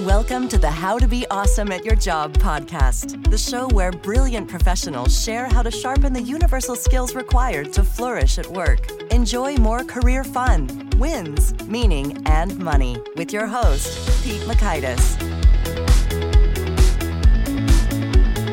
Welcome to the How to Be Awesome at Your Job podcast, the show where brilliant professionals share how to sharpen the universal skills required to flourish at work. Enjoy more career fun, wins, meaning, and money with your host, Pete Mockaitis.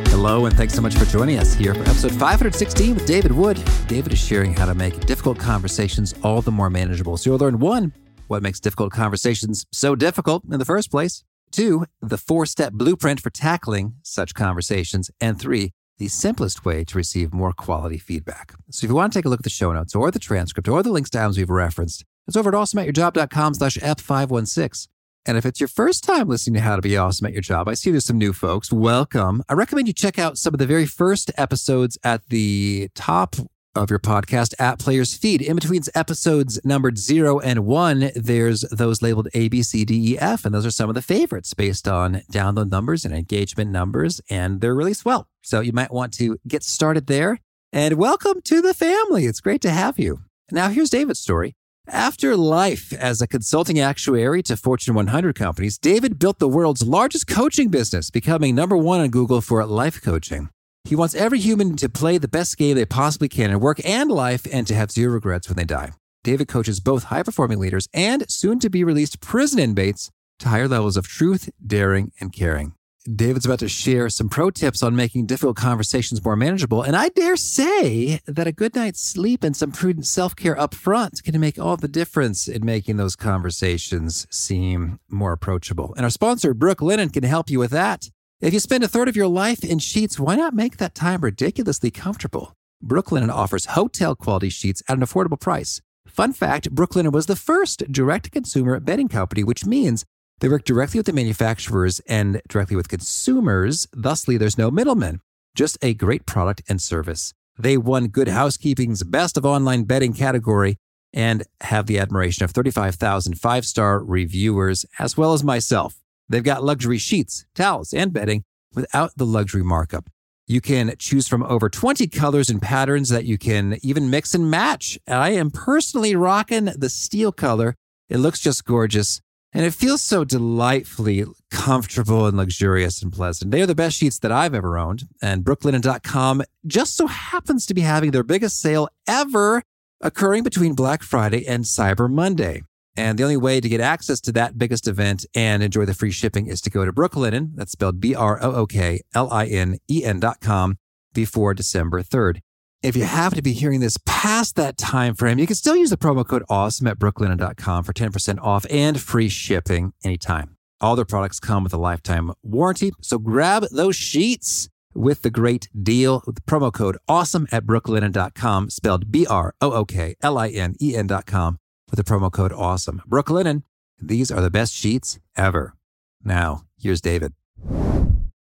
Hello, and thanks so much for joining us here for episode 516 with David Wood. David is sharing how to make difficult conversations all the more manageable. So you'll learn one, what makes difficult conversations so difficult in the first place. Two, the four step blueprint for tackling such conversations. And three, the simplest way to receive more quality feedback. So if you want to take a look at the show notes or the transcript or the links to items we've referenced, it's over at awesomeatyourjob.com slash F516. And if it's your first time listening to How to Be Awesome at Your Job, I see there's some new folks. Welcome. I recommend you check out some of the very first episodes at the top of your podcast at Players Feed. In between episodes numbered zero and one, there's those labeled A, B, C, D, E, F, and those are some of the favorites based on download numbers and engagement numbers, and they're really swell. So you might want to get started there. And welcome to the family. It's great to have you. Now, here's David's story. After life as a consulting actuary to Fortune 100 companies, David built the world's largest coaching business, becoming number one on Google for life coaching. He wants every human to play the best game they possibly can in work and life and to have zero regrets when they die. David coaches both high performing leaders and soon to be released prison inmates to higher levels of truth, daring, and caring. David's about to share some pro tips on making difficult conversations more manageable. And I dare say that a good night's sleep and some prudent self care up front can make all the difference in making those conversations seem more approachable. And our sponsor, Brooklinen, can help you with that. If you spend a third of your life in sheets, why not make that time ridiculously comfortable? Brooklinen offers hotel quality sheets at an affordable price. Fun fact Brooklinen was the first direct to consumer bedding company, which means they work directly with the manufacturers and directly with consumers. Thusly, there's no middlemen, just a great product and service. They won Good Housekeeping's Best of Online Bedding category and have the admiration of 35,000 five star reviewers, as well as myself. They've got luxury sheets, towels, and bedding without the luxury markup. You can choose from over 20 colors and patterns that you can even mix and match. I am personally rocking the steel color. It looks just gorgeous and it feels so delightfully comfortable and luxurious and pleasant. They are the best sheets that I've ever owned. And brooklinen.com just so happens to be having their biggest sale ever occurring between Black Friday and Cyber Monday. And the only way to get access to that biggest event and enjoy the free shipping is to go to Brooklinen, that's spelled B R O O K L I N E N dot com, before December 3rd. If you happen to be hearing this past that time frame, you can still use the promo code AWESOME at brooklinen.com for 10% off and free shipping anytime. All their products come with a lifetime warranty, so grab those sheets with the great deal with promo code AWESOME at brooklinen.com, spelled B R O O K L I N E N.com with the promo code AWESOME. Brooklinen, these are the best sheets ever. Now, here's David.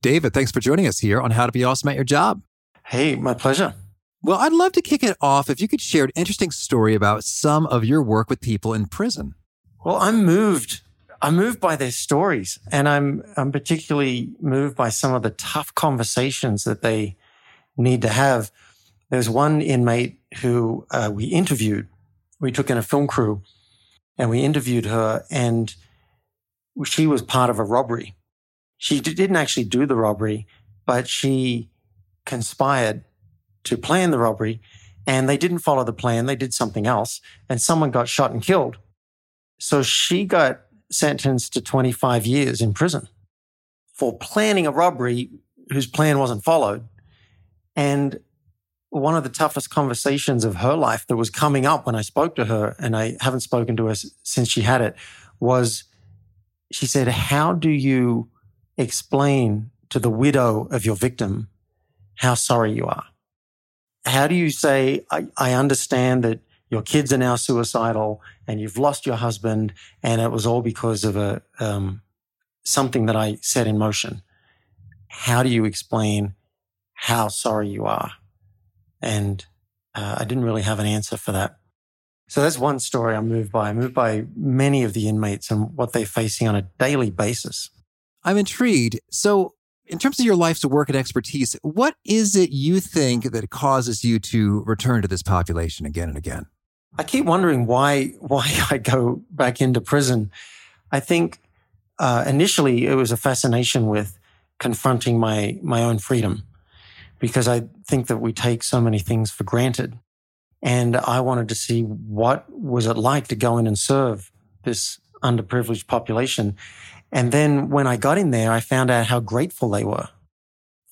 David, thanks for joining us here on How to Be Awesome at Your Job. Hey, my pleasure. Well, I'd love to kick it off if you could share an interesting story about some of your work with people in prison. Well, I'm moved. I'm moved by their stories, and I'm I'm particularly moved by some of the tough conversations that they need to have. There's one inmate who uh, we interviewed we took in a film crew and we interviewed her and she was part of a robbery. She didn't actually do the robbery, but she conspired to plan the robbery and they didn't follow the plan. They did something else and someone got shot and killed. So she got sentenced to 25 years in prison for planning a robbery whose plan wasn't followed. And one of the toughest conversations of her life that was coming up when I spoke to her, and I haven't spoken to her since she had it, was she said, How do you explain to the widow of your victim how sorry you are? How do you say, I, I understand that your kids are now suicidal and you've lost your husband and it was all because of a um, something that I set in motion? How do you explain how sorry you are? And uh, I didn't really have an answer for that. So that's one story I'm moved by. I'm moved by many of the inmates and what they're facing on a daily basis. I'm intrigued. So, in terms of your life's work and expertise, what is it you think that causes you to return to this population again and again? I keep wondering why why I go back into prison. I think uh, initially it was a fascination with confronting my my own freedom because I think that we take so many things for granted. And I wanted to see what was it like to go in and serve this underprivileged population. And then when I got in there, I found out how grateful they were.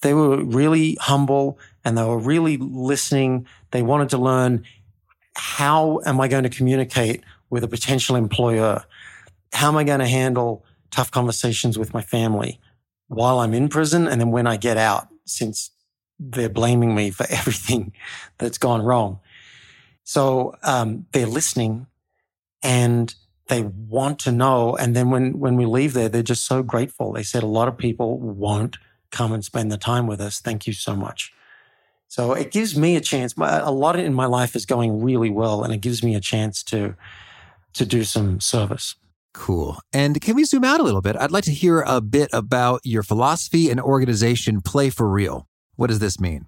They were really humble and they were really listening. They wanted to learn how am I going to communicate with a potential employer? How am I going to handle tough conversations with my family while I'm in prison? And then when I get out, since they're blaming me for everything that's gone wrong. So um, they're listening and they want to know. And then when, when we leave there, they're just so grateful. They said a lot of people won't come and spend the time with us. Thank you so much. So it gives me a chance. A lot in my life is going really well, and it gives me a chance to to do some service. Cool. And can we zoom out a little bit? I'd like to hear a bit about your philosophy and organization, Play for Real. What does this mean?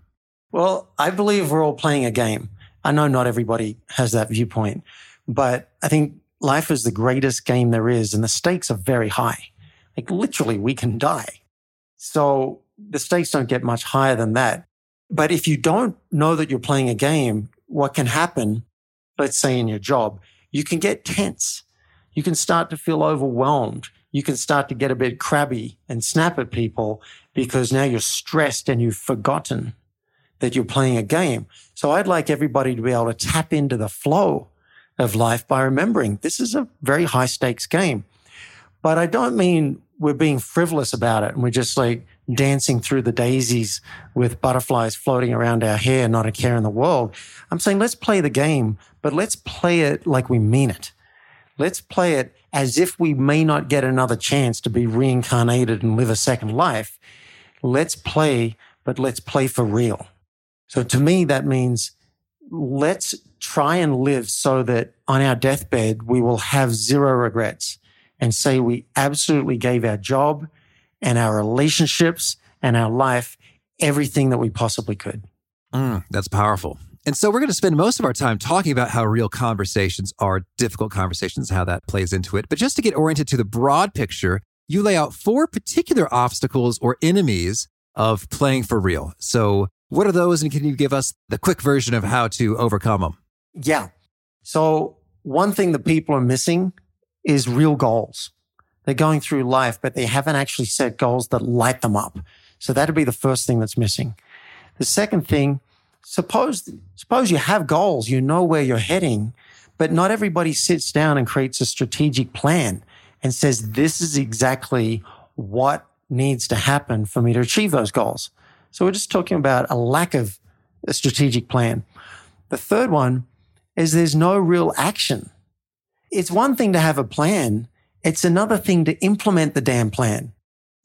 Well, I believe we're all playing a game. I know not everybody has that viewpoint, but I think life is the greatest game there is, and the stakes are very high. Like literally, we can die. So the stakes don't get much higher than that. But if you don't know that you're playing a game, what can happen, let's say in your job, you can get tense. You can start to feel overwhelmed. You can start to get a bit crabby and snap at people because now you're stressed and you've forgotten that you're playing a game. So I'd like everybody to be able to tap into the flow of life by remembering this is a very high stakes game. But I don't mean we're being frivolous about it and we're just like dancing through the daisies with butterflies floating around our hair, not a care in the world. I'm saying let's play the game, but let's play it like we mean it. Let's play it as if we may not get another chance to be reincarnated and live a second life. Let's play, but let's play for real. So to me, that means let's try and live so that on our deathbed, we will have zero regrets and say we absolutely gave our job and our relationships and our life everything that we possibly could. Mm, that's powerful. And so we're going to spend most of our time talking about how real conversations are difficult conversations, how that plays into it. But just to get oriented to the broad picture, you lay out four particular obstacles or enemies of playing for real. So what are those? And can you give us the quick version of how to overcome them? Yeah. So one thing that people are missing is real goals. They're going through life, but they haven't actually set goals that light them up. So that'd be the first thing that's missing. The second thing, suppose, suppose you have goals, you know where you're heading, but not everybody sits down and creates a strategic plan and says, this is exactly what needs to happen for me to achieve those goals. So we're just talking about a lack of a strategic plan. The third one is there's no real action. It's one thing to have a plan. It's another thing to implement the damn plan.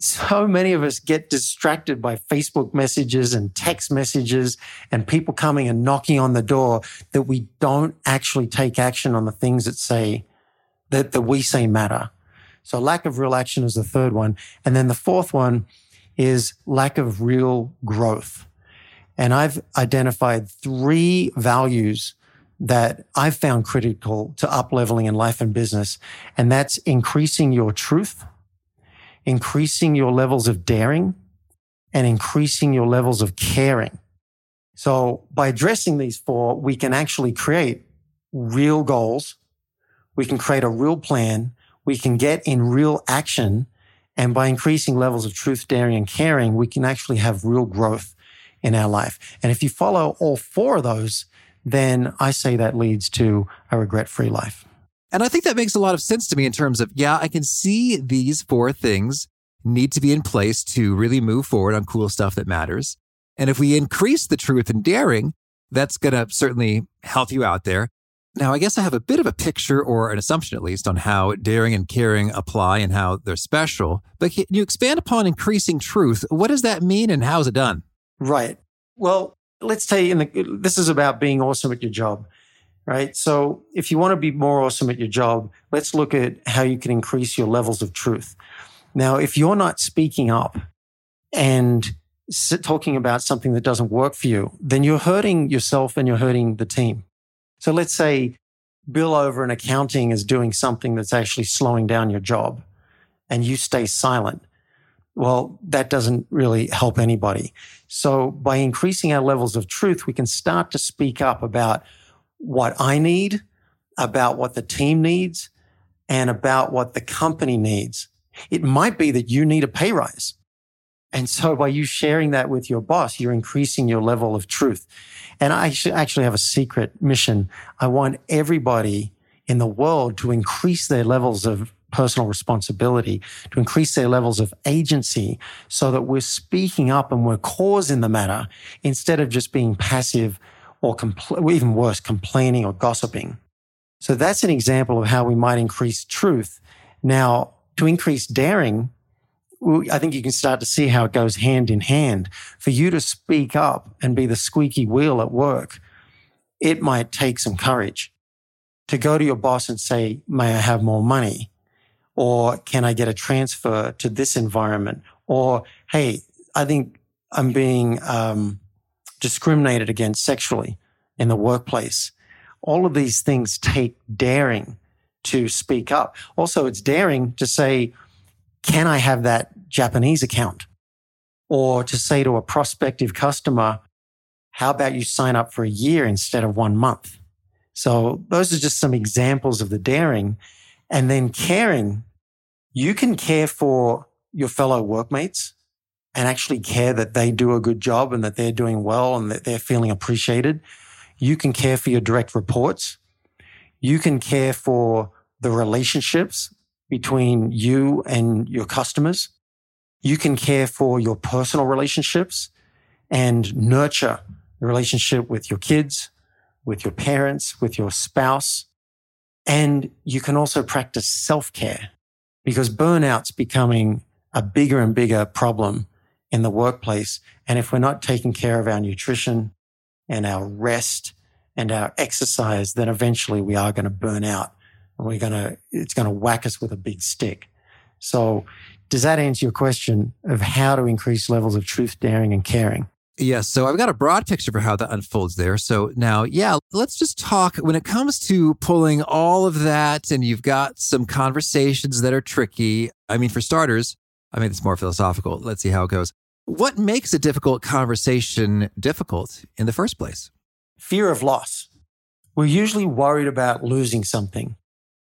So many of us get distracted by Facebook messages and text messages and people coming and knocking on the door that we don't actually take action on the things that say that, that we say matter. So lack of real action is the third one. And then the fourth one is lack of real growth. And I've identified three values that I've found critical to up leveling in life and business. And that's increasing your truth, increasing your levels of daring, and increasing your levels of caring. So by addressing these four, we can actually create real goals. We can create a real plan. We can get in real action. And by increasing levels of truth, daring, and caring, we can actually have real growth in our life. And if you follow all four of those, then I say that leads to a regret free life. And I think that makes a lot of sense to me in terms of, yeah, I can see these four things need to be in place to really move forward on cool stuff that matters. And if we increase the truth and daring, that's going to certainly help you out there. Now, I guess I have a bit of a picture or an assumption, at least, on how daring and caring apply and how they're special. But can you expand upon increasing truth? What does that mean and how is it done? Right. Well, let's say in the, this is about being awesome at your job, right? So if you want to be more awesome at your job, let's look at how you can increase your levels of truth. Now, if you're not speaking up and talking about something that doesn't work for you, then you're hurting yourself and you're hurting the team. So let's say Bill over in accounting is doing something that's actually slowing down your job and you stay silent, well, that doesn't really help anybody. So by increasing our levels of truth, we can start to speak up about what I need, about what the team needs, and about what the company needs. It might be that you need a pay rise. And so by you sharing that with your boss, you're increasing your level of truth. And I actually have a secret mission. I want everybody in the world to increase their levels of personal responsibility, to increase their levels of agency so that we're speaking up and we're causing the matter instead of just being passive or compl- even worse, complaining or gossiping. So that's an example of how we might increase truth. Now, to increase daring, I think you can start to see how it goes hand in hand. For you to speak up and be the squeaky wheel at work, it might take some courage to go to your boss and say, May I have more money? Or can I get a transfer to this environment? Or, hey, I think I'm being um, discriminated against sexually in the workplace. All of these things take daring to speak up. Also, it's daring to say, can I have that Japanese account? Or to say to a prospective customer, how about you sign up for a year instead of one month? So those are just some examples of the daring. And then caring, you can care for your fellow workmates and actually care that they do a good job and that they're doing well and that they're feeling appreciated. You can care for your direct reports. You can care for the relationships between you and your customers. You can care for your personal relationships and nurture the relationship with your kids, with your parents, with your spouse. And you can also practice self care because burnout's becoming a bigger and bigger problem in the workplace. And if we're not taking care of our nutrition and our rest and our exercise, then eventually we are going to burn out and we're going to, it's going to whack us with a big stick. So does that answer your question of how to increase levels of truth, daring and caring? Yes. So I've got a broad picture for how that unfolds there. So now, yeah, let's just talk when it comes to pulling all of that and you've got some conversations that are tricky. I mean, for starters, I mean, it's more philosophical. Let's see how it goes. What makes a difficult conversation difficult in the first place? Fear of loss. We're usually worried about losing something.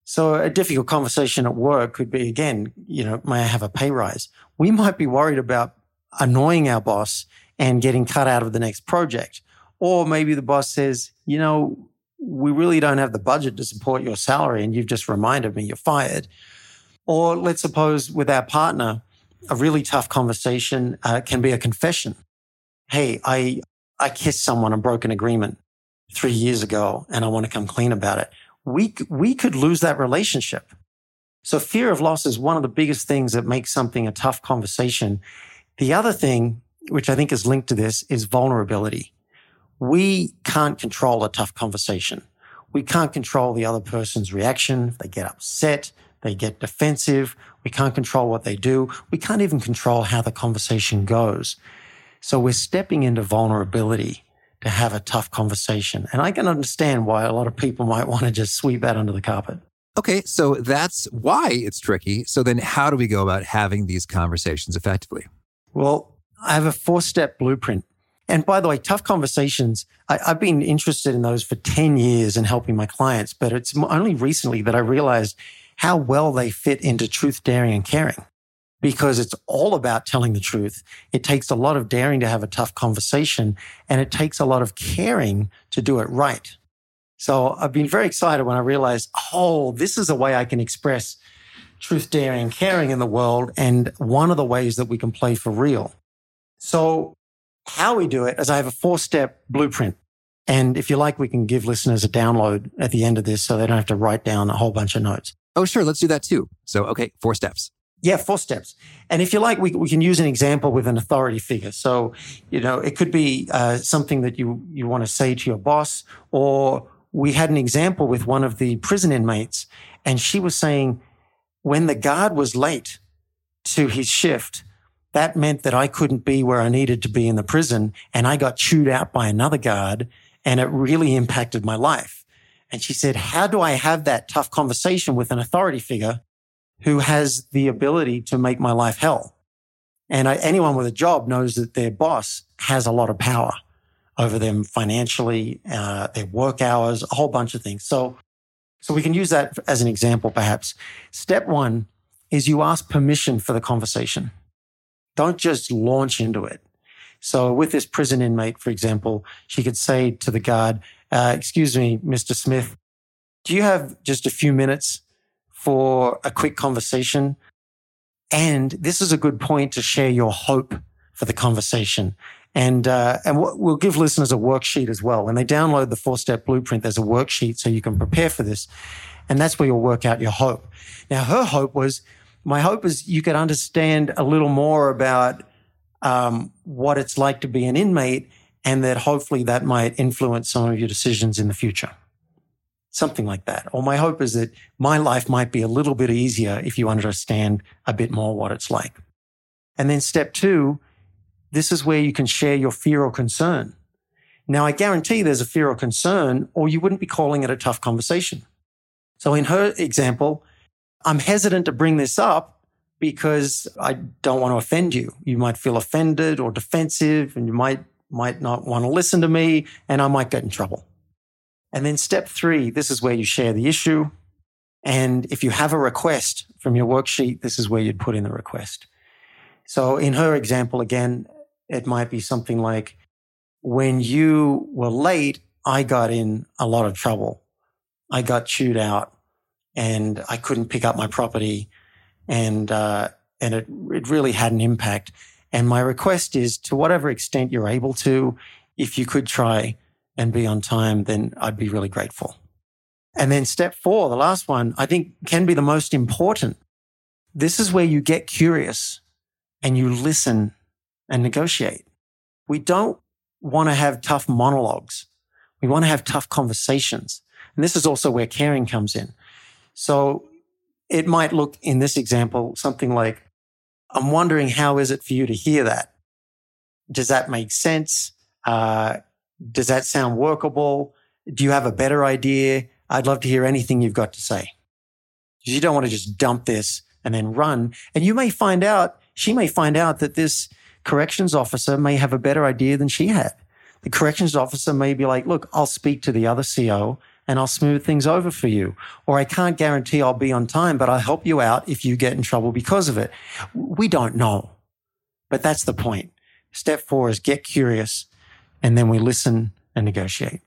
So a difficult conversation at work could be, again, you know, may I have a pay rise? We might be worried about annoying our boss and getting cut out of the next project. Or maybe the boss says, you know, we really don't have the budget to support your salary and you've just reminded me you're fired. Or let's suppose with our partner, a really tough conversation uh, can be a confession. Hey, I, I kissed someone and broke an agreement three years ago and I want to come clean about it. We, we could lose that relationship. So fear of loss is one of the biggest things that makes something a tough conversation. The other thing which I think is linked to this, is vulnerability. We can't control a tough conversation. We can't control the other person's reaction. They get upset, they get defensive. We can't control what they do. We can't even control how the conversation goes. So we're stepping into vulnerability to have a tough conversation. And I can understand why a lot of people might want to just sweep that under the carpet. Okay, so that's why it's tricky. So then how do we go about having these conversations effectively? Well, I have a four step blueprint. And by the way, tough conversations, I, have been interested in those for 10 years and helping my clients, but it's only recently that I realized how well they fit into truth, daring, and caring because it's all about telling the truth. It takes a lot of daring to have a tough conversation and it takes a lot of caring to do it right. So I've been very excited when I realized, oh, this is a way I can express truth, daring, and caring in the world. And one of the ways that we can play for real. So how we do it is I have a four step blueprint. And if you like, we can give listeners a download at the end of this so they don't have to write down a whole bunch of notes. Oh, sure. Let's do that too. So, okay, four steps. Yeah, four steps. And if you like, we, we can use an example with an authority figure. So, you know, it could be uh, something that you, you want to say to your boss, or we had an example with one of the prison inmates, and she was saying when the guard was late to his shift, that meant that I couldn't be where I needed to be in the prison and I got chewed out by another guard and it really impacted my life. And she said, how do I have that tough conversation with an authority figure who has the ability to make my life hell. And I, anyone with a job knows that their boss has a lot of power over them financially, uh, their work hours, a whole bunch of things. So, so we can use that as an example, perhaps. Step one is you ask permission for the conversation. Don't just launch into it. So with this prison inmate, for example, she could say to the guard, uh, excuse me, Mr. Smith, do you have just a few minutes for a quick conversation? And this is a good point to share your hope for the conversation. And, uh, and we'll give listeners a worksheet as well. When they download the four step blueprint, there's a worksheet so you can prepare for this. And that's where you'll work out your hope. Now, her hope was, my hope is you could understand a little more about um, what it's like to be an inmate and that hopefully that might influence some of your decisions in the future. Something like that. Or my hope is that my life might be a little bit easier if you understand a bit more what it's like. And then step two, this is where you can share your fear or concern. Now, I guarantee there's a fear or concern, or you wouldn't be calling it a tough conversation. So in her example, I'm hesitant to bring this up because I don't want to offend you. You might feel offended or defensive and you might, might not want to listen to me and I might get in trouble. And then step three, this is where you share the issue. And if you have a request from your worksheet, this is where you'd put in the request. So in her example, again, it might be something like, when you were late, I got in a lot of trouble. I got chewed out and I couldn't pick up my property and, uh, and it, it really had an impact. And my request is to whatever extent you're able to, if you could try and be on time, then I'd be really grateful. And then step four, the last one, I think can be the most important. This is where you get curious and you listen and negotiate. We don't want to have tough monologues. We want to have tough conversations. And this is also where caring comes in. So it might look in this example something like, I'm wondering how is it for you to hear that? Does that make sense? Uh, does that sound workable? Do you have a better idea? I'd love to hear anything you've got to say. You don't want to just dump this and then run. And you may find out, she may find out that this corrections officer may have a better idea than she had. The corrections officer may be like, look, I'll speak to the other CO and I'll smooth things over for you. Or I can't guarantee I'll be on time, but I'll help you out if you get in trouble because of it. We don't know. But that's the point. Step four is get curious and then we listen and negotiate.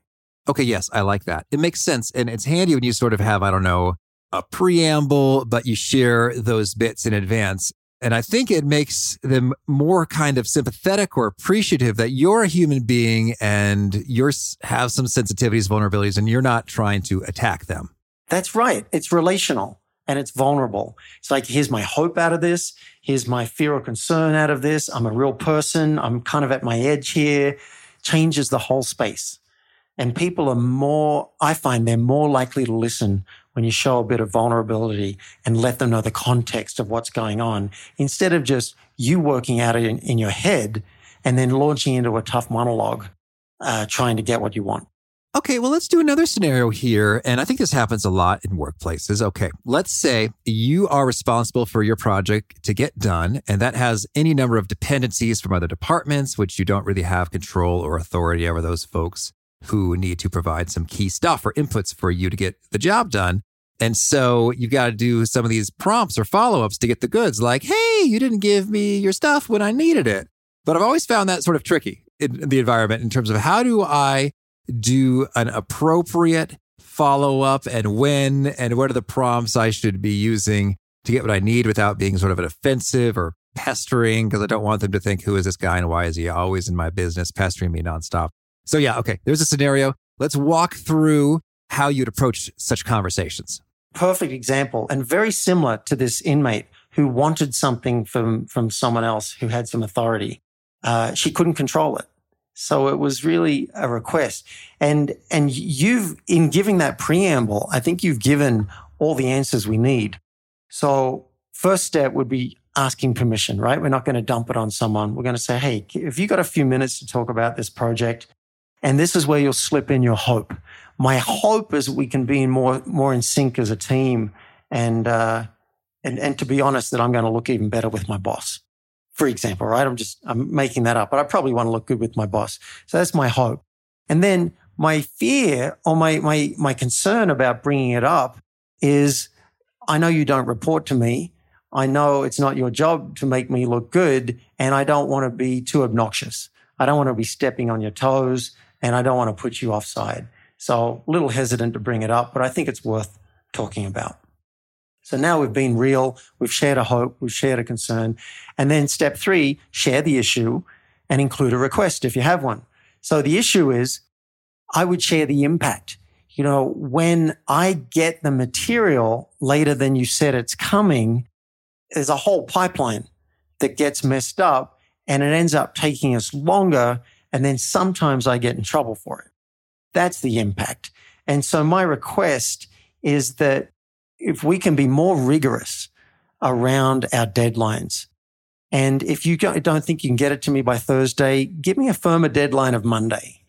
Okay, yes, I like that. It makes sense. And it's handy when you sort of have, I don't know, a preamble, but you share those bits in advance. And I think it makes them more kind of sympathetic or appreciative that you're a human being and you have some sensitivities, vulnerabilities, and you're not trying to attack them. That's right. It's relational and it's vulnerable. It's like, here's my hope out of this. Here's my fear or concern out of this. I'm a real person. I'm kind of at my edge here. Changes the whole space. And people are more, I find they're more likely to listen when you show a bit of vulnerability and let them know the context of what's going on instead of just you working out in, in your head and then launching into a tough monologue, uh, trying to get what you want. Okay, well, let's do another scenario here. And I think this happens a lot in workplaces. Okay, let's say you are responsible for your project to get done, and that has any number of dependencies from other departments, which you don't really have control or authority over those folks who need to provide some key stuff or inputs for you to get the job done. And so you've got to do some of these prompts or follow ups to get the goods, like, hey, you didn't give me your stuff when I needed it. But I've always found that sort of tricky in the environment in terms of how do I do an appropriate follow up and when and what are the prompts I should be using to get what I need without being sort of an offensive or pestering because I don't want them to think, who is this guy and why is he always in my business pestering me nonstop? So, yeah, okay, there's a scenario. Let's walk through how you'd approach such conversations. Perfect example, and very similar to this inmate who wanted something from, from someone else who had some authority. Uh, she couldn't control it. So it was really a request. And, and you've, in giving that preamble, I think you've given all the answers we need. So first step would be asking permission, right? We're not going to dump it on someone. We're going to say, Hey, if you got a few minutes to talk about this project, and this is where you'll slip in your hope. My hope is we can be in more, more in sync as a team and, uh, and, and to be honest, that I'm going to look even better with my boss, for example, right? I'm just, I'm making that up, but I probably want to look good with my boss. So that's my hope. And then my fear or my, my, my concern about bringing it up is I know you don't report to me. I know it's not your job to make me look good and I don't want to be too obnoxious. I don't want to be stepping on your toes and I don't want to put you offside. So a little hesitant to bring it up, but I think it's worth talking about. So now we've been real. We've shared a hope. We've shared a concern. And then step three, share the issue and include a request if you have one. So the issue is I would share the impact. You know, when I get the material later than you said it's coming, there's a whole pipeline that gets messed up and it ends up taking us longer. And then sometimes I get in trouble for it. That's the impact. And so my request is that if we can be more rigorous around our deadlines, and if you don't think you can get it to me by Thursday, give me a firmer deadline of Monday.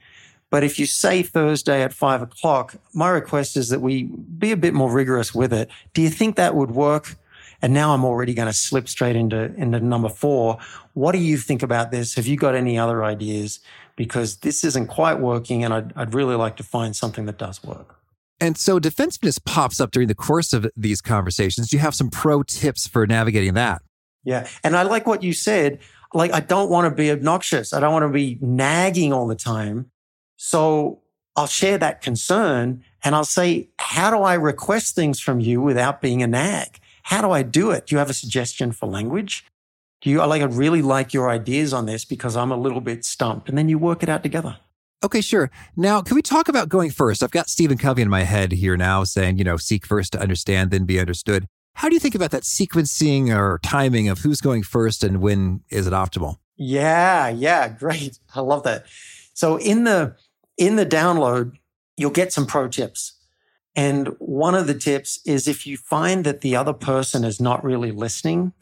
But if you say Thursday at five o'clock, my request is that we be a bit more rigorous with it. Do you think that would work? And now I'm already going to slip straight into, into number four. What do you think about this? Have you got any other ideas? Because this isn't quite working and I'd, I'd really like to find something that does work. And so defensiveness pops up during the course of these conversations. Do you have some pro tips for navigating that? Yeah. And I like what you said. Like, I don't want to be obnoxious. I don't want to be nagging all the time. So I'll share that concern and I'll say, how do I request things from you without being a nag? How do I do it? Do you have a suggestion for language? Do you, I like, I really like your ideas on this because I'm a little bit stumped and then you work it out together. Okay, sure. Now, can we talk about going first? I've got Stephen Covey in my head here now saying, you know, seek first to understand, then be understood. How do you think about that sequencing or timing of who's going first and when is it optimal? Yeah, yeah, great. I love that. So in the in the download, you'll get some pro tips. And one of the tips is if you find that the other person is not really listening,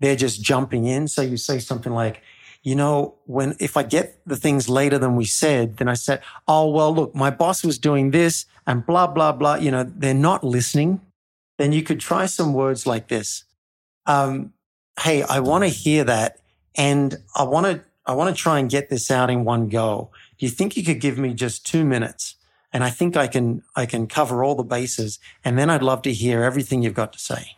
they're just jumping in. So you say something like, you know, when, if I get the things later than we said, then I said, Oh, well, look, my boss was doing this and blah, blah, blah. You know, they're not listening. Then you could try some words like this. Um, Hey, I want to hear that. And I want to, I want to try and get this out in one go. Do you think you could give me just two minutes? And I think I can, I can cover all the bases. And then I'd love to hear everything you've got to say.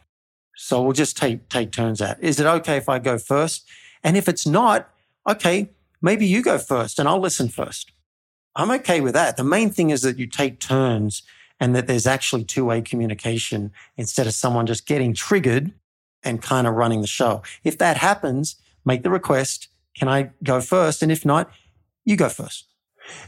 So we'll just take, take turns at. Is it okay if I go first? And if it's not, okay, maybe you go first and I'll listen first. I'm okay with that. The main thing is that you take turns and that there's actually two way communication instead of someone just getting triggered and kind of running the show. If that happens, make the request. Can I go first? And if not, you go first.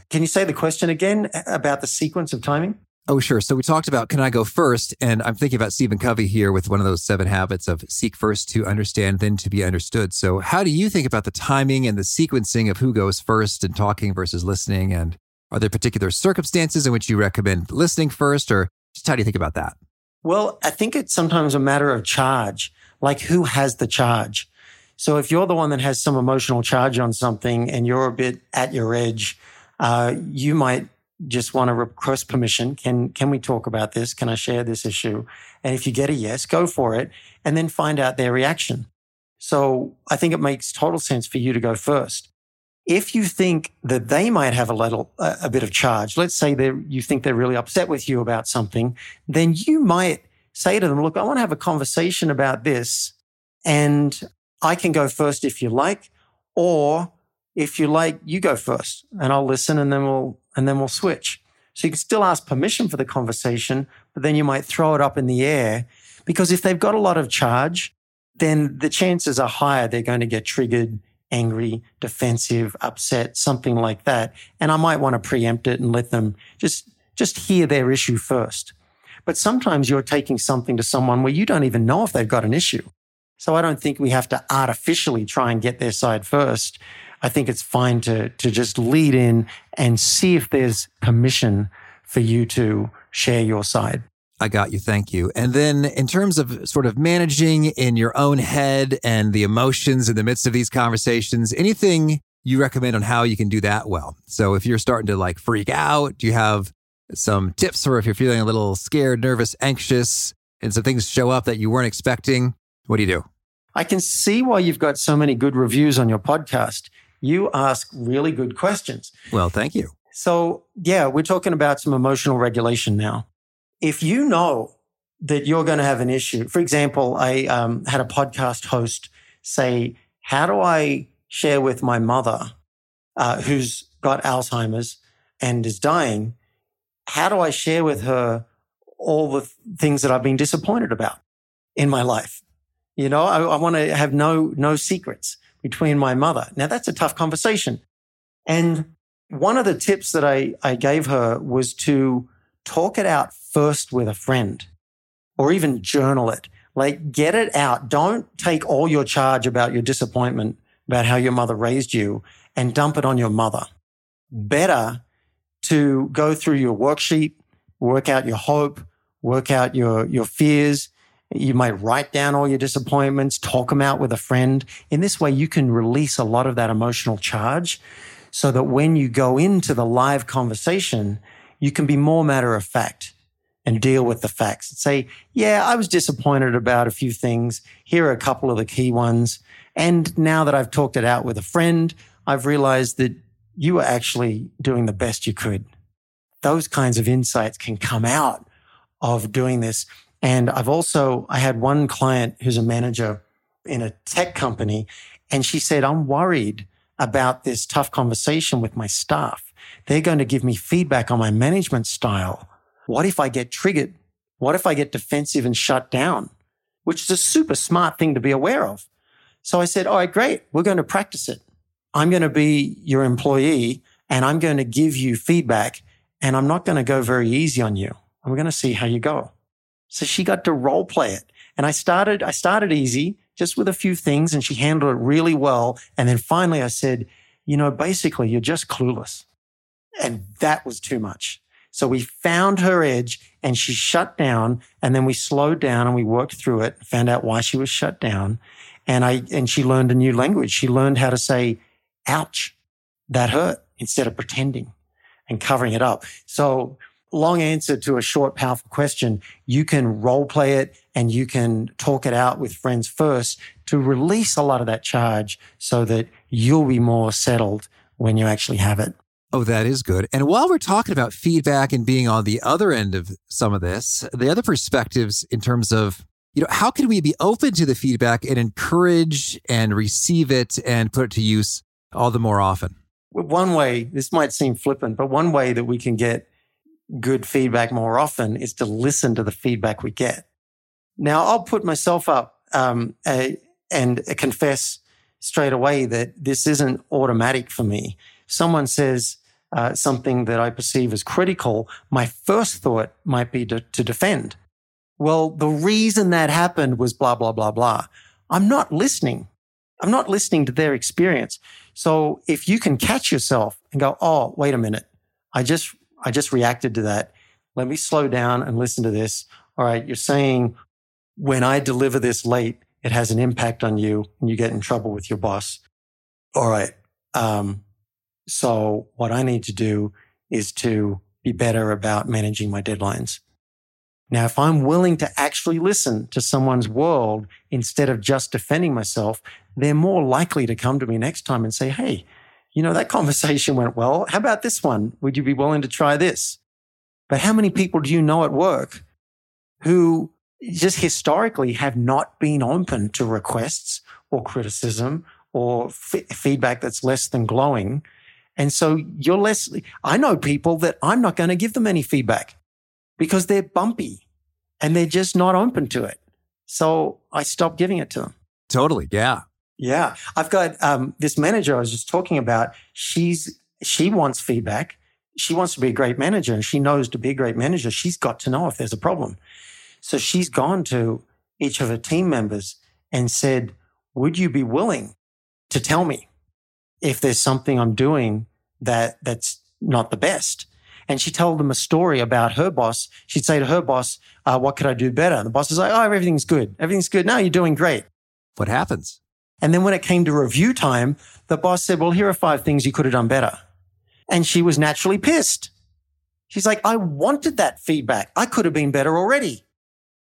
Can you say the question again about the sequence of timing? Oh, sure. So we talked about can I go first? And I'm thinking about Stephen Covey here with one of those seven habits of seek first to understand, then to be understood. So, how do you think about the timing and the sequencing of who goes first and talking versus listening? And are there particular circumstances in which you recommend listening first, or just how do you think about that? Well, I think it's sometimes a matter of charge, like who has the charge. So, if you're the one that has some emotional charge on something and you're a bit at your edge, uh, you might just want to request permission. Can, can we talk about this? Can I share this issue? And if you get a yes, go for it and then find out their reaction. So I think it makes total sense for you to go first. If you think that they might have a little, a bit of charge, let's say that you think they're really upset with you about something, then you might say to them, look, I want to have a conversation about this and I can go first if you like, or if you like, you go first and I'll listen and then we'll, and then we'll switch. So you can still ask permission for the conversation, but then you might throw it up in the air because if they've got a lot of charge, then the chances are higher they're going to get triggered, angry, defensive, upset, something like that. And I might want to preempt it and let them just, just hear their issue first. But sometimes you're taking something to someone where you don't even know if they've got an issue. So I don't think we have to artificially try and get their side first. I think it's fine to, to just lead in and see if there's permission for you to share your side. I got you. Thank you. And then, in terms of sort of managing in your own head and the emotions in the midst of these conversations, anything you recommend on how you can do that well? So, if you're starting to like freak out, do you have some tips or if you're feeling a little scared, nervous, anxious? and some things show up that you weren't expecting, what do you do? I can see why you've got so many good reviews on your podcast. You ask really good questions. Well, thank you. So, yeah, we're talking about some emotional regulation now. If you know that you're going to have an issue, for example, I um, had a podcast host say, How do I share with my mother uh, who's got Alzheimer's and is dying? How do I share with her all the things that I've been disappointed about in my life? You know, I, I want to have no, no secrets between my mother. Now that's a tough conversation. And one of the tips that I, I gave her was to talk it out first with a friend or even journal it. Like get it out. Don't take all your charge about your disappointment about how your mother raised you and dump it on your mother. Better to go through your worksheet, work out your hope, work out your, your fears, you might write down all your disappointments, talk them out with a friend. In this way, you can release a lot of that emotional charge so that when you go into the live conversation, you can be more matter of fact and deal with the facts and say, yeah, I was disappointed about a few things. Here are a couple of the key ones. And now that I've talked it out with a friend, I've realized that you were actually doing the best you could. Those kinds of insights can come out of doing this. And I've also, I had one client who's a manager in a tech company and she said, I'm worried about this tough conversation with my staff. They're going to give me feedback on my management style. What if I get triggered? What if I get defensive and shut down? Which is a super smart thing to be aware of. So I said, all right, great. We're going to practice it. I'm going to be your employee and I'm going to give you feedback and I'm not going to go very easy on you. I'm going to see how you go. So she got to role play it. And I started, I started easy, just with a few things, and she handled it really well. And then finally I said, you know, basically you're just clueless. And that was too much. So we found her edge and she shut down. And then we slowed down and we worked through it, found out why she was shut down. And I, and she learned a new language. She learned how to say, ouch, that hurt instead of pretending and covering it up. So long answer to a short, powerful question. You can role play it and you can talk it out with friends first to release a lot of that charge so that you'll be more settled when you actually have it. Oh, that is good. And while we're talking about feedback and being on the other end of some of this, the other perspectives in terms of, you know, how can we be open to the feedback and encourage and receive it and put it to use all the more often? One way, this might seem flippant, but one way that we can get good feedback more often is to listen to the feedback we get. Now, I'll put myself up um, and confess straight away that this isn't automatic for me. Someone says uh, something that I perceive as critical, my first thought might be to, to defend. Well, the reason that happened was blah, blah, blah, blah. I'm not listening. I'm not listening to their experience. So if you can catch yourself and go, oh, wait a minute, I just I just reacted to that. Let me slow down and listen to this. All right. You're saying when I deliver this late, it has an impact on you and you get in trouble with your boss. All right. Um, so what I need to do is to be better about managing my deadlines. Now, if I'm willing to actually listen to someone's world instead of just defending myself, they're more likely to come to me next time and say, Hey, you know, that conversation went well. How about this one? Would you be willing to try this? But how many people do you know at work who just historically have not been open to requests or criticism or f- feedback that's less than glowing? And so you're less, I know people that I'm not going to give them any feedback because they're bumpy and they're just not open to it. So I stopped giving it to them. Totally. Yeah. Yeah. I've got um, this manager I was just talking about. She's, she wants feedback. She wants to be a great manager and she knows to be a great manager, she's got to know if there's a problem. So she's gone to each of her team members and said, would you be willing to tell me if there's something I'm doing that that's not the best? And she told them a story about her boss. She'd say to her boss, uh, what could I do better? And the boss is like, oh, everything's good. Everything's good. No, you're doing great. What happens? And then when it came to review time, the boss said, well, here are five things you could have done better. And she was naturally pissed. She's like, I wanted that feedback. I could have been better already.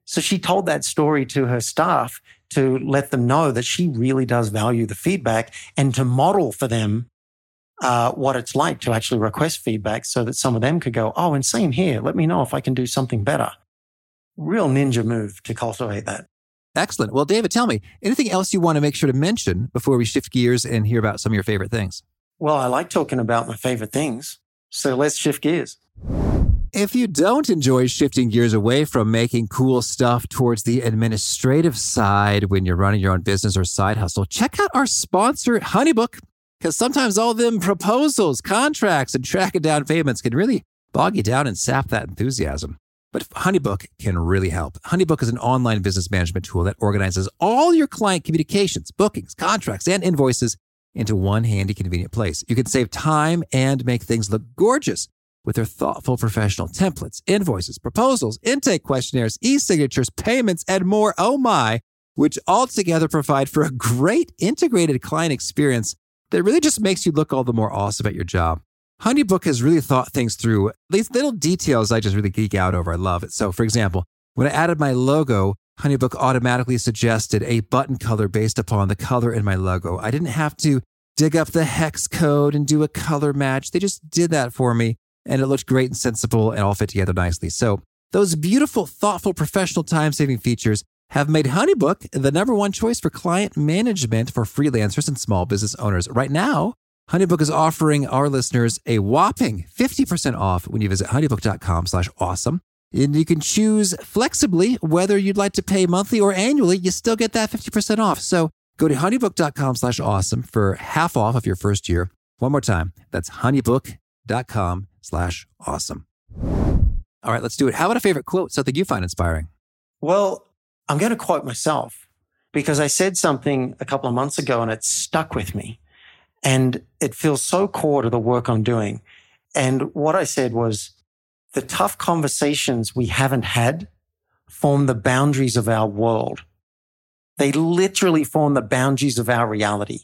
So she told that story to her staff to let them know that she really does value the feedback and to model for them uh, what it's like to actually request feedback so that some of them could go, Oh, and same here. Let me know if I can do something better. Real ninja move to cultivate that. Excellent. Well, David, tell me anything else you want to make sure to mention before we shift gears and hear about some of your favorite things? Well, I like talking about my favorite things. So let's shift gears. If you don't enjoy shifting gears away from making cool stuff towards the administrative side when you're running your own business or side hustle, check out our sponsor, Honeybook, because sometimes all them proposals, contracts, and tracking down payments can really bog you down and sap that enthusiasm. But Honeybook can really help. Honeybook is an online business management tool that organizes all your client communications, bookings, contracts, and invoices into one handy, convenient place. You can save time and make things look gorgeous with their thoughtful professional templates, invoices, proposals, intake questionnaires, e signatures, payments, and more. Oh my, which altogether provide for a great integrated client experience that really just makes you look all the more awesome at your job. Honeybook has really thought things through. These little details I just really geek out over. I love it. So, for example, when I added my logo, Honeybook automatically suggested a button color based upon the color in my logo. I didn't have to dig up the hex code and do a color match. They just did that for me and it looked great and sensible and all fit together nicely. So, those beautiful, thoughtful, professional time saving features have made Honeybook the number one choice for client management for freelancers and small business owners. Right now, Honeybook is offering our listeners a whopping 50% off when you visit honeybook.com slash awesome. And you can choose flexibly whether you'd like to pay monthly or annually. You still get that 50% off. So go to honeybook.com slash awesome for half off of your first year. One more time. That's honeybook.com slash awesome. All right, let's do it. How about a favorite quote, something you find inspiring? Well, I'm going to quote myself because I said something a couple of months ago and it stuck with me. And it feels so core to the work I'm doing. And what I said was the tough conversations we haven't had form the boundaries of our world. They literally form the boundaries of our reality.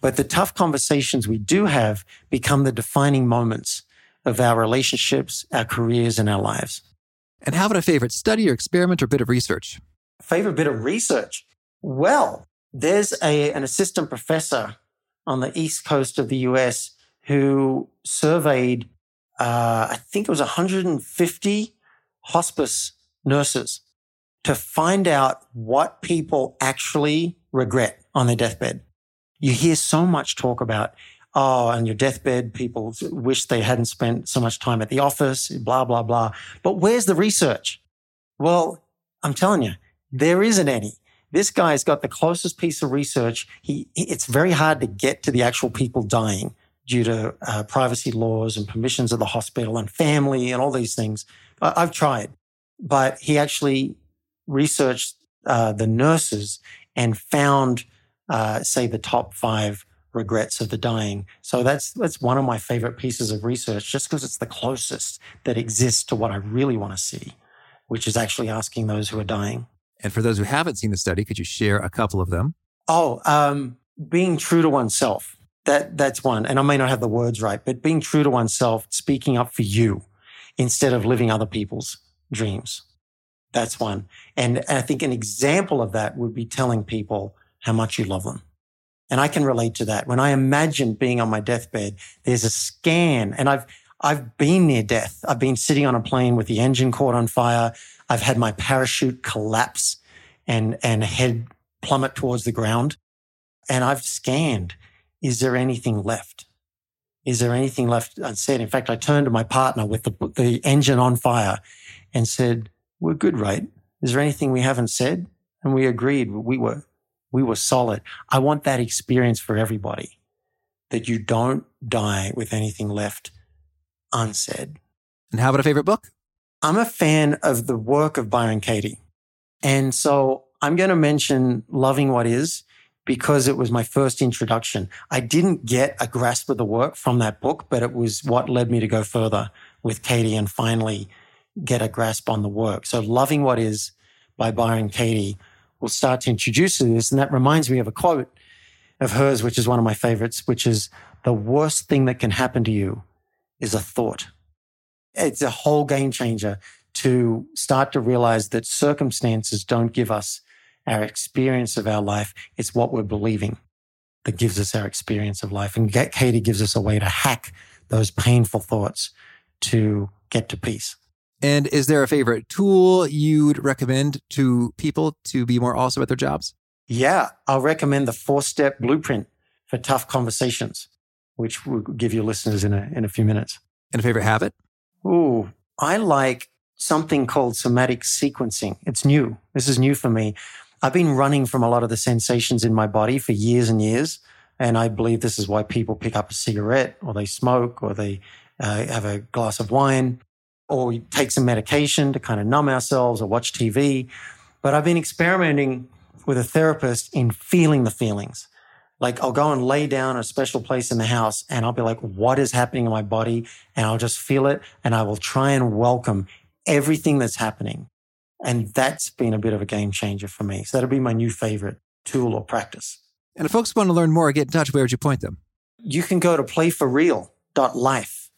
But the tough conversations we do have become the defining moments of our relationships, our careers, and our lives. And how about a favorite study or experiment or bit of research? favorite bit of research? Well, there's a, an assistant professor on the east coast of the US who surveyed, uh, I think it was 150 hospice nurses to find out what people actually regret on their deathbed. You hear so much talk about, oh, on your deathbed, people wish they hadn't spent so much time at the office, blah, blah, blah. But where's the research? Well, I'm telling you, there isn't any. This guy's got the closest piece of research. He, it's very hard to get to the actual people dying due to uh, privacy laws and permissions of the hospital and family and all these things. I, have tried, but he actually researched uh, the nurses and found, uh, say, the top five regrets of the dying. So that's that's one of my favorite pieces of research, just because it's the closest that exists to what I really want to see, which is actually asking those who are dying. And for those who haven't seen the study, could you share a couple of them? Oh, um, being true to oneself. That that's one. And I may not have the words right, but being true to oneself, speaking up for you instead of living other people's dreams. That's one. And I think an example of that would be telling people how much you love them. And I can relate to that. When I imagine being on my deathbed, there's a scan and I've, I've been near death. I've been sitting on a plane with the engine caught on fire. I've had my parachute collapse and, and head plummet towards the ground. And I've scanned. Is there anything left? Is there anything left unsaid? In fact, I turned to my partner with the, the engine on fire and said, we're good, right? Is there anything we haven't said? And we agreed we were, we were solid. I want that experience for everybody that you don't die with anything left unsaid. And how about a favorite book? I'm a fan of the work of Byron Katie. And so I'm going to mention Loving What Is because it was my first introduction. I didn't get a grasp of the work from that book, but it was what led me to go further with Katie and finally get a grasp on the work. So Loving What Is by Byron Katie will start to introduce this. And that reminds me of a quote of hers, which is one of my favorites, which is the worst thing that can happen to you is a thought it's a whole game changer to start to realize that circumstances don't give us our experience of our life. It's what we're believing that gives us our experience of life. And Katie gives us a way to hack those painful thoughts to get to peace. And is there a favorite tool you'd recommend to people to be more awesome at their jobs? Yeah, I'll recommend the four step blueprint for tough conversations, which we'll give your listeners in a, in a few minutes. And a favorite habit? Ooh, I like something called somatic sequencing. It's new. This is new for me. I've been running from a lot of the sensations in my body for years and years. And I believe this is why people pick up a cigarette or they smoke or they uh, have a glass of wine or take some medication to kind of numb ourselves or watch TV. But I've been experimenting with a therapist in feeling the feelings. Like I'll go and lay down a special place in the house and I'll be like, what is happening in my body? And I'll just feel it and I will try and welcome everything that's happening. And that's been a bit of a game changer for me. So that'll be my new favorite tool or practice. And if folks want to learn more, get in touch, where would you point them? You can go to playforreal.life.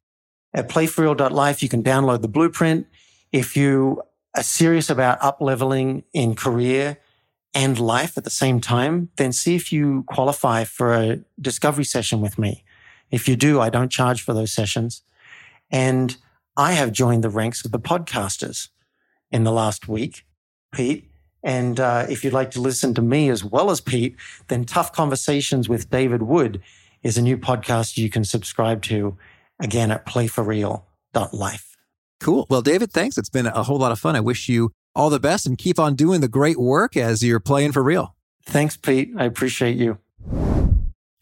At playforreal.life, you can download the blueprint. If you are serious about up leveling in career and life at the same time, then see if you qualify for a discovery session with me. If you do, I don't charge for those sessions. And I have joined the ranks of the podcasters in the last week, Pete. And uh, if you'd like to listen to me as well as Pete, then Tough Conversations with David Wood is a new podcast you can subscribe to again at playforreal.life. Cool. Well, David, thanks. It's been a whole lot of fun. I wish you all the best and keep on doing the great work as you're playing for real. Thanks, Pete. I appreciate you.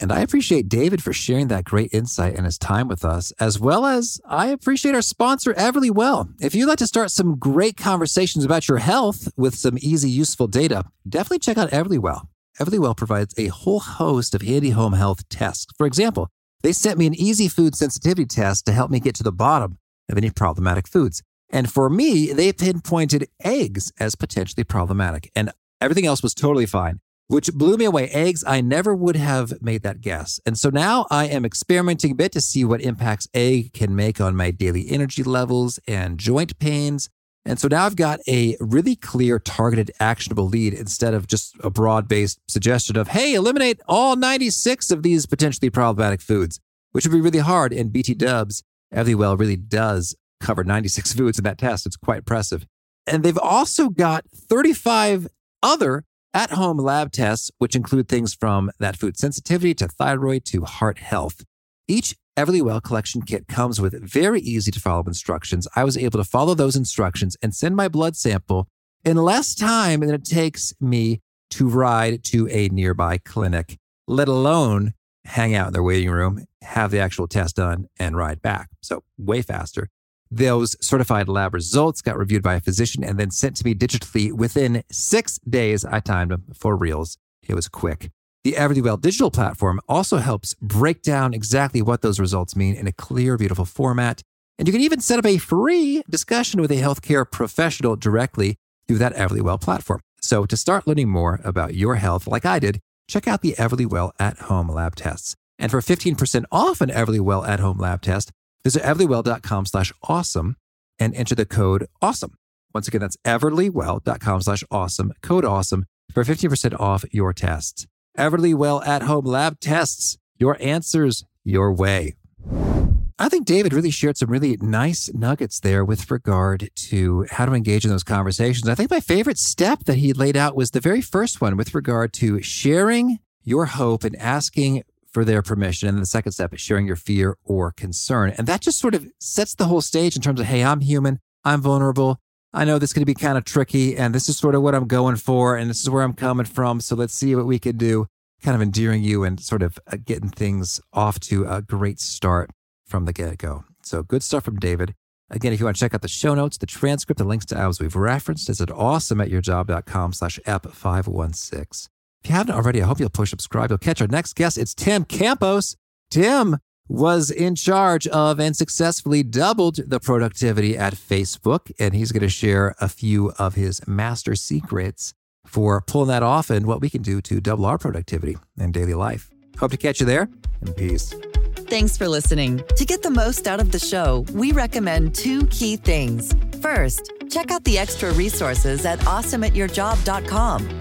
And I appreciate David for sharing that great insight and his time with us, as well as I appreciate our sponsor, Everlywell. If you'd like to start some great conversations about your health with some easy, useful data, definitely check out Everlywell. Everlywell provides a whole host of handy home health tests. For example, they sent me an easy food sensitivity test to help me get to the bottom of any problematic foods. And for me, they pinpointed eggs as potentially problematic, and everything else was totally fine which blew me away. Eggs, I never would have made that guess. And so now I am experimenting a bit to see what impacts egg can make on my daily energy levels and joint pains. And so now I've got a really clear, targeted, actionable lead instead of just a broad based suggestion of, hey, eliminate all 96 of these potentially problematic foods, which would be really hard. And BT Dubs, Everlywell really does cover 96 foods in that test. It's quite impressive. And they've also got 35 other at home lab tests, which include things from that food sensitivity to thyroid to heart health. Each Everlywell collection kit comes with very easy to follow instructions. I was able to follow those instructions and send my blood sample in less time than it takes me to ride to a nearby clinic, let alone hang out in their waiting room, have the actual test done, and ride back. So, way faster. Those certified lab results got reviewed by a physician and then sent to me digitally within six days. I timed them for reals. It was quick. The Everlywell digital platform also helps break down exactly what those results mean in a clear, beautiful format. And you can even set up a free discussion with a healthcare professional directly through that Everlywell platform. So to start learning more about your health, like I did, check out the Everlywell at home lab tests. And for 15% off an Everlywell at home lab test, Visit everlywell.com slash awesome and enter the code awesome. Once again, that's everlywell.com slash awesome, code awesome for 15% off your tests. Everlywell at home lab tests, your answers your way. I think David really shared some really nice nuggets there with regard to how to engage in those conversations. I think my favorite step that he laid out was the very first one with regard to sharing your hope and asking for their permission. And the second step is sharing your fear or concern. And that just sort of sets the whole stage in terms of, hey, I'm human, I'm vulnerable. I know this is going to be kind of tricky, and this is sort of what I'm going for, and this is where I'm coming from. So let's see what we can do. Kind of endearing you and sort of uh, getting things off to a great start from the get go. So good stuff from David. Again, if you want to check out the show notes, the transcript, the links to albums we've referenced, is at awesomeatyourjob.com slash ep516. If you haven't already, I hope you'll push subscribe. You'll catch our next guest. It's Tim Campos. Tim was in charge of and successfully doubled the productivity at Facebook. And he's going to share a few of his master secrets for pulling that off and what we can do to double our productivity in daily life. Hope to catch you there and peace. Thanks for listening. To get the most out of the show, we recommend two key things. First, check out the extra resources at awesomeatyourjob.com.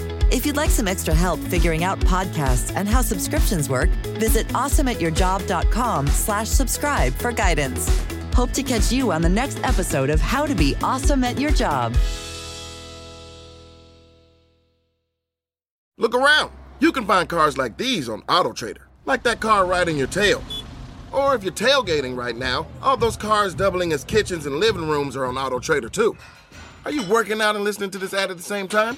If you'd like some extra help figuring out podcasts and how subscriptions work, visit awesomeatyourjob.com slash subscribe for guidance. Hope to catch you on the next episode of How to Be Awesome at Your Job. Look around. You can find cars like these on AutoTrader, like that car riding your tail. Or if you're tailgating right now, all those cars doubling as kitchens and living rooms are on AutoTrader too. Are you working out and listening to this ad at the same time?